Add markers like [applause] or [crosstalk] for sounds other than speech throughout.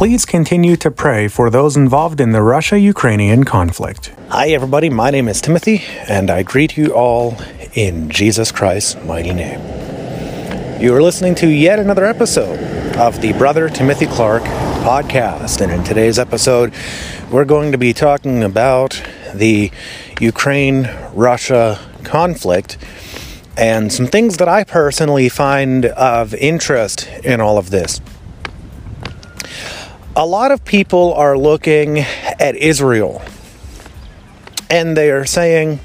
Please continue to pray for those involved in the Russia Ukrainian conflict. Hi, everybody. My name is Timothy, and I greet you all in Jesus Christ's mighty name. You are listening to yet another episode of the Brother Timothy Clark podcast, and in today's episode, we're going to be talking about the Ukraine Russia conflict and some things that I personally find of interest in all of this a lot of people are looking at Israel and they are saying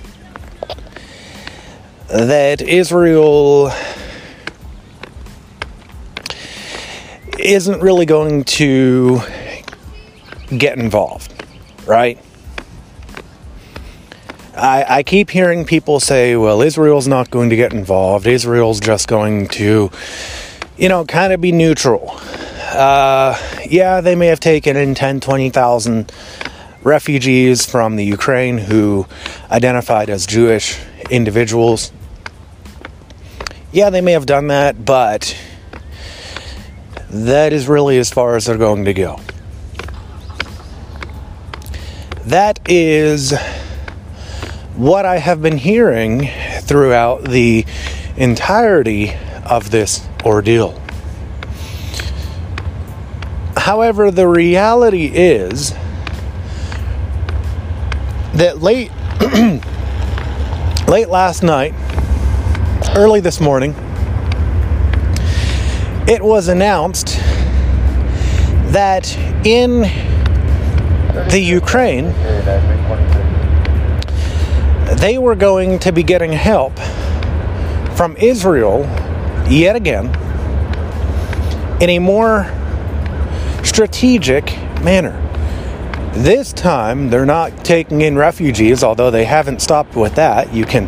that Israel isn't really going to get involved, right? I, I keep hearing people say, well, Israel's not going to get involved. Israel's just going to, you know, kind of be neutral. Uh, yeah, they may have taken in 10, 20,000 refugees from the Ukraine who identified as Jewish individuals. Yeah, they may have done that, but that is really as far as they're going to go. That is what I have been hearing throughout the entirety of this ordeal. However, the reality is that late [clears throat] late last night, early this morning, it was announced that in the Ukraine they were going to be getting help from Israel yet again in a more strategic manner. This time, they're not taking in refugees, although they haven't stopped with that. You can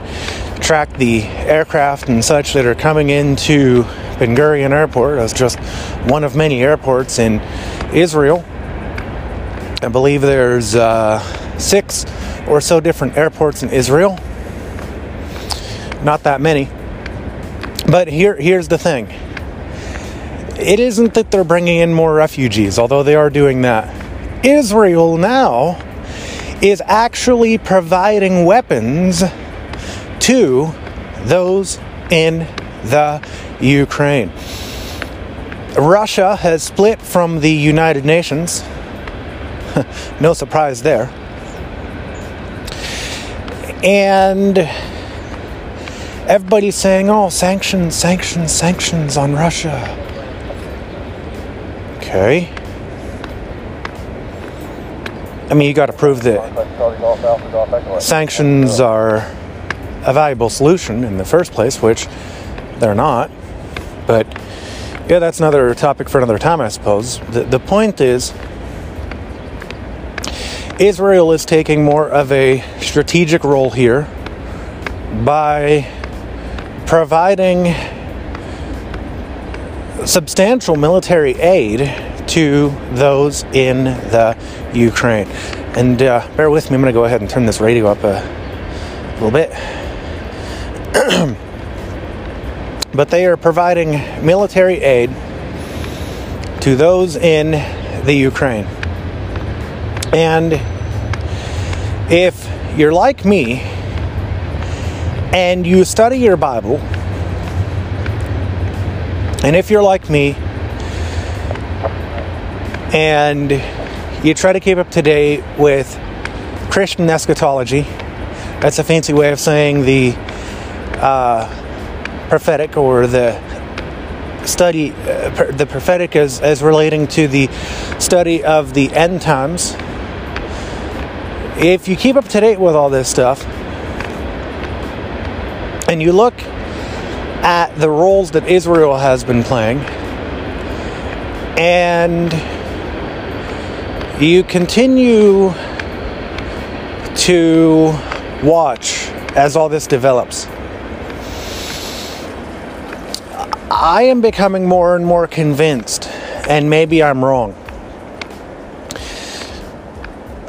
track the aircraft and such that are coming into Ben Gurion Airport as just one of many airports in Israel. I believe there's uh, six or so different airports in Israel. Not that many. But here, here's the thing it isn't that they're bringing in more refugees, although they are doing that. Israel now is actually providing weapons to those in the Ukraine. Russia has split from the United Nations. [laughs] no surprise there. And everybody's saying, oh, sanctions, sanctions, sanctions on Russia. Okay. I mean, you got to prove that sanctions are a valuable solution in the first place, which they're not. But yeah, that's another topic for another time, I suppose. The, the point is, Israel is taking more of a strategic role here by providing substantial military aid to those in the Ukraine. And uh, bear with me, I'm going to go ahead and turn this radio up a little bit. [clears throat] but they are providing military aid to those in the Ukraine. And if you're like me and you study your Bible, and if you're like me and you try to keep up to date with Christian eschatology, that's a fancy way of saying the uh, prophetic or the study, uh, the prophetic as, as relating to the study of the end times. If you keep up to date with all this stuff and you look at the roles that Israel has been playing, and you continue to watch as all this develops. I am becoming more and more convinced, and maybe I'm wrong.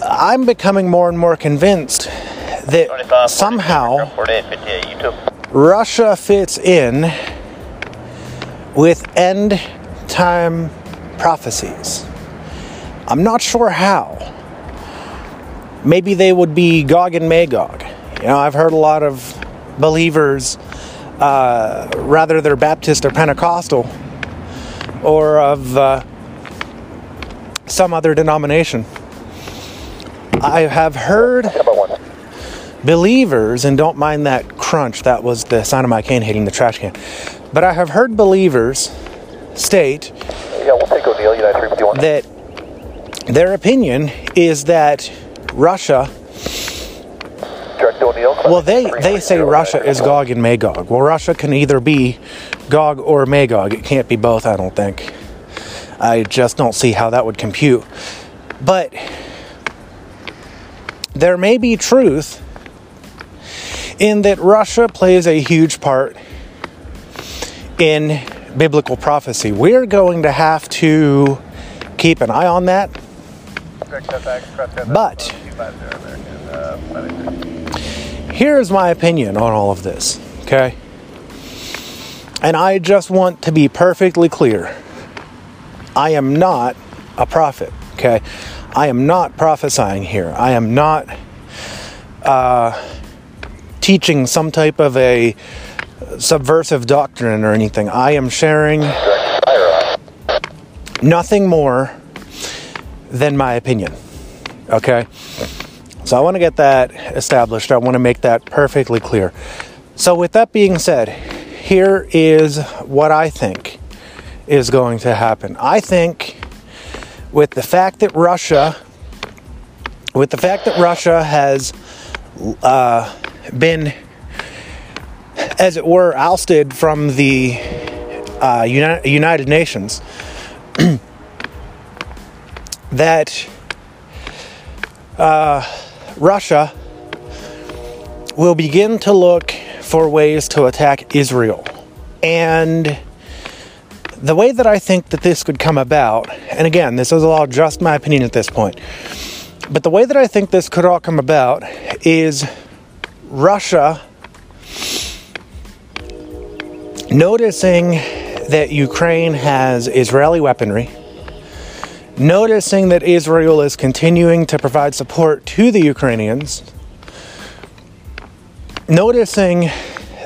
I'm becoming more and more convinced that somehow Russia fits in with end time prophecies. I'm not sure how. Maybe they would be Gog and Magog. You know, I've heard a lot of believers, uh, rather they're Baptist or Pentecostal, or of uh, some other denomination. I have heard believers, and don't mind that crunch, that was the sound of my cane hitting the trash can. But I have heard believers state Yeah, we'll take O'Neill, United 351. that their opinion is that Russia, well, they, they say Russia is Gog and Magog. Well, Russia can either be Gog or Magog. It can't be both, I don't think. I just don't see how that would compute. But there may be truth in that Russia plays a huge part in biblical prophecy. We're going to have to keep an eye on that. But here's my opinion on all of this, okay? And I just want to be perfectly clear. I am not a prophet, okay? I am not prophesying here. I am not uh, teaching some type of a subversive doctrine or anything. I am sharing nothing more than my opinion, okay? So I want to get that established. I want to make that perfectly clear. So, with that being said, here is what I think is going to happen. I think with the fact that Russia, with the fact that Russia has uh, been, as it were, ousted from the uh, Uni- United Nations, [clears throat] that uh, Russia will begin to look for ways to attack Israel. And the way that I think that this could come about, and again, this is all just my opinion at this point, but the way that I think this could all come about is Russia noticing that Ukraine has Israeli weaponry, noticing that Israel is continuing to provide support to the Ukrainians, noticing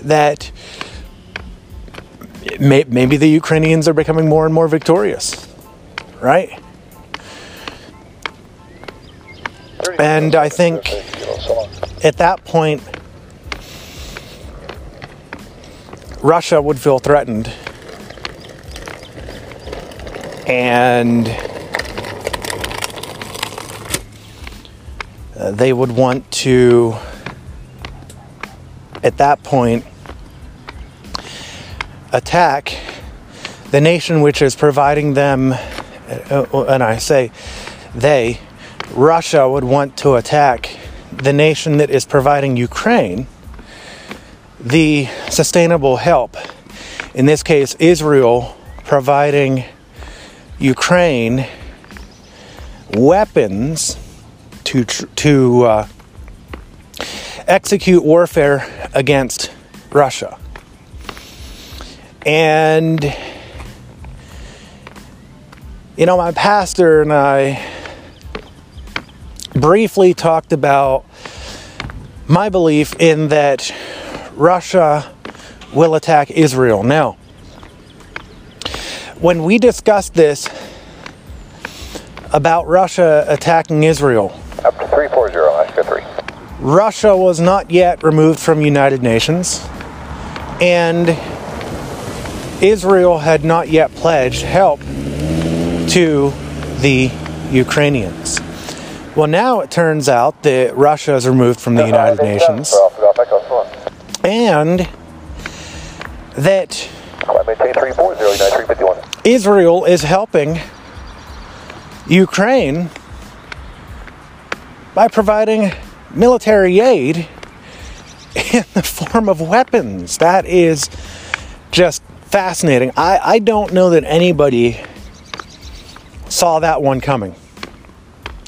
that may, maybe the Ukrainians are becoming more and more victorious, right? And I think at that point, Russia would feel threatened. And uh, they would want to, at that point, attack the nation which is providing them, uh, and I say they, Russia would want to attack the nation that is providing Ukraine the sustainable help. In this case, Israel providing Ukraine weapons to to uh, execute warfare against Russia. And you know, my pastor and I briefly talked about my belief in that Russia will attack Israel. Now, when we discussed this about Russia attacking Israel, Up to 340, Oscar 3. Russia was not yet removed from United Nations, and Israel had not yet pledged help to the Ukrainians. Well, now it turns out that Russia is removed from the United Nations, and that I maintain 340, United 351. Israel is helping Ukraine by providing military aid in the form of weapons. That is just fascinating. I, I don't know that anybody saw that one coming.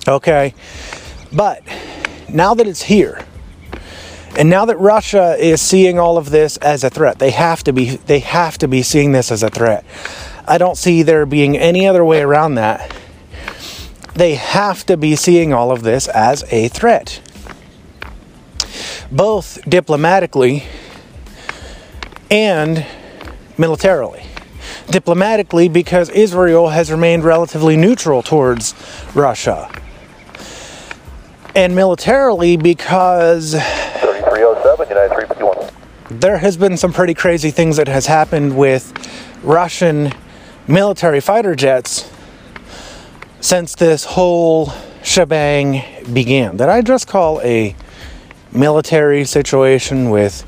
Okay? But now that it's here, and now that Russia is seeing all of this as a threat, they have to be they have to be seeing this as a threat. I don't see there being any other way around that. they have to be seeing all of this as a threat, both diplomatically and militarily. Diplomatically, because Israel has remained relatively neutral towards Russia. And militarily, because 3307, United 351. there has been some pretty crazy things that has happened with Russian military fighter jets since this whole shebang began. That I just call a military situation with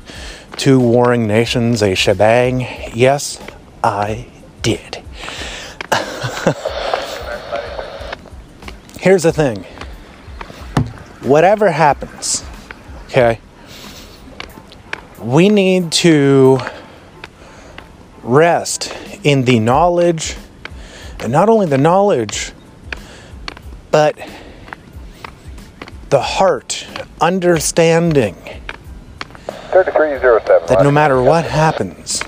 two warring nations a shebang. Yes, I did. [laughs] Here's the thing. Whatever happens, okay? we need to rest in the knowledge, and not only the knowledge, but the heart, understanding 3307. that no matter what happens,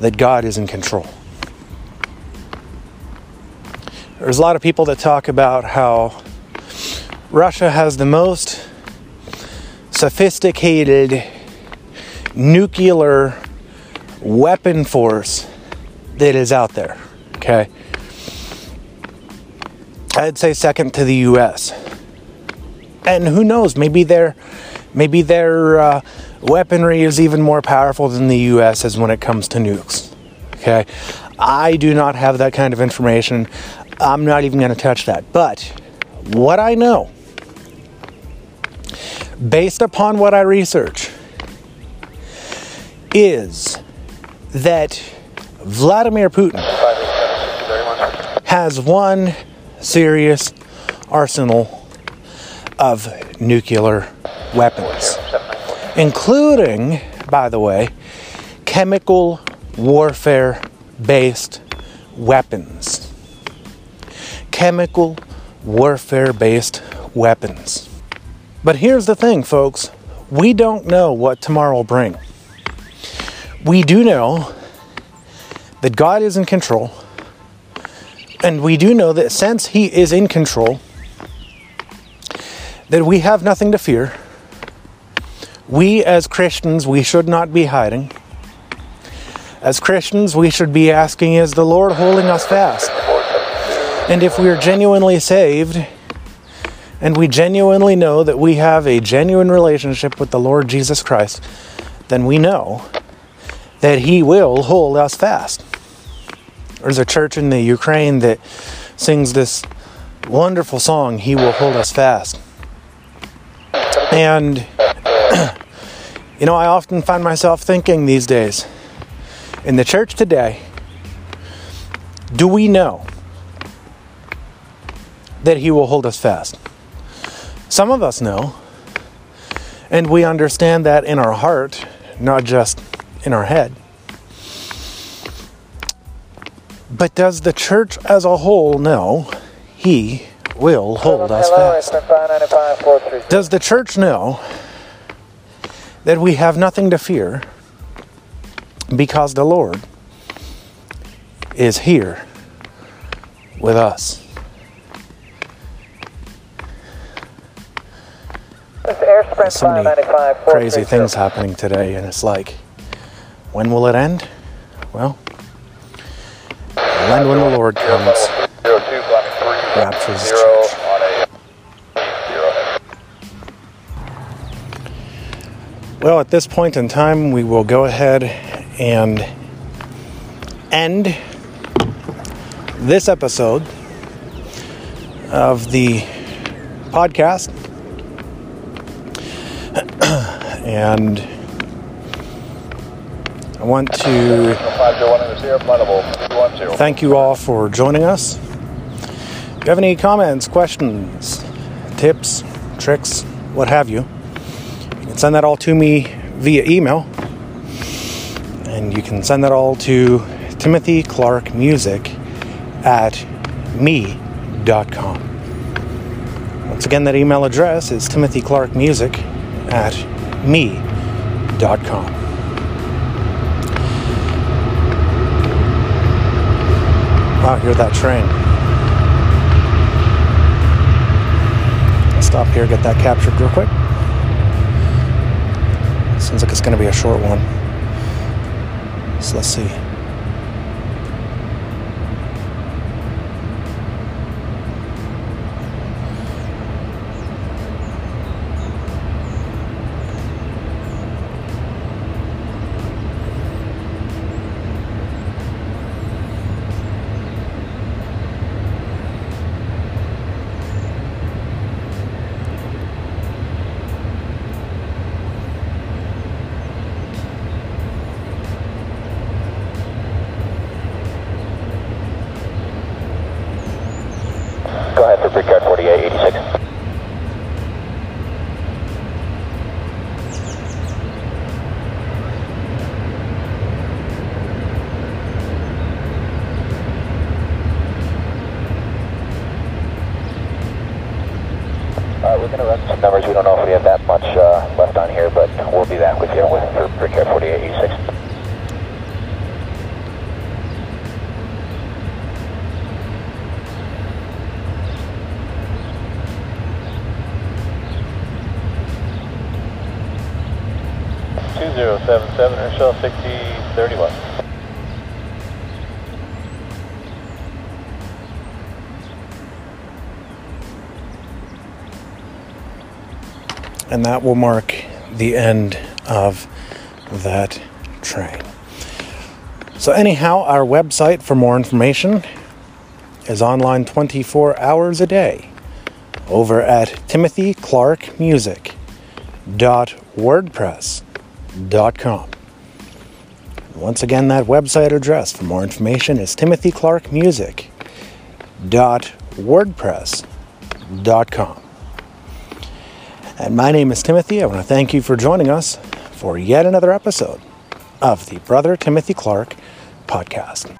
that God is in control. There's a lot of people that talk about how Russia has the most sophisticated nuclear weapon force that is out there. Okay. I'd say second to the US. And who knows, maybe their maybe their uh, weaponry is even more powerful than the US is when it comes to nukes. Okay? I do not have that kind of information. I'm not even going to touch that. But what I know based upon what I research is that Vladimir Putin has one serious arsenal of nuclear weapons, including, by the way, chemical warfare based weapons. Chemical warfare based weapons. But here's the thing, folks we don't know what tomorrow will bring. We do know that God is in control, and we do know that since He is in control, that we have nothing to fear. We as Christians, we should not be hiding. As Christians, we should be asking, is the Lord holding us fast? And if we are genuinely saved, and we genuinely know that we have a genuine relationship with the Lord Jesus Christ, then we know that He will hold us fast. There's a church in the Ukraine that sings this wonderful song, He Will Hold Us Fast. And, [clears throat] you know, I often find myself thinking these days, in the church today, do we know that He will hold us fast? Some of us know, and we understand that in our heart, not just in our head. But does the church as a whole know He will hold us fast? Does the church know that we have nothing to fear because the Lord is here with us? So many crazy things happening today, and it's like, when will it end? Well, it'll end when the Lord comes. Raptures. Well, at this point in time, we will go ahead and end this episode of the podcast. And I want to thank you all for joining us. If you have any comments, questions, tips, tricks, what have you, you can send that all to me via email. And you can send that all to Timothy Clark Music at me.com. Once again, that email address is Timothy Clark Music at me.com. Wow, hear that train. Stop here, get that captured real quick. Seems like it's going to be a short one. So let's see. Zero seven seven Herschel sixty thirty one. and that will mark the end of that train. So, anyhow, our website for more information is online 24 hours a day over at timothyclarkmusic.wordpress.com. Once again, that website address for more information is timothyclarkmusic.wordpress.com. And my name is Timothy. I want to thank you for joining us for yet another episode of the Brother Timothy Clark podcast.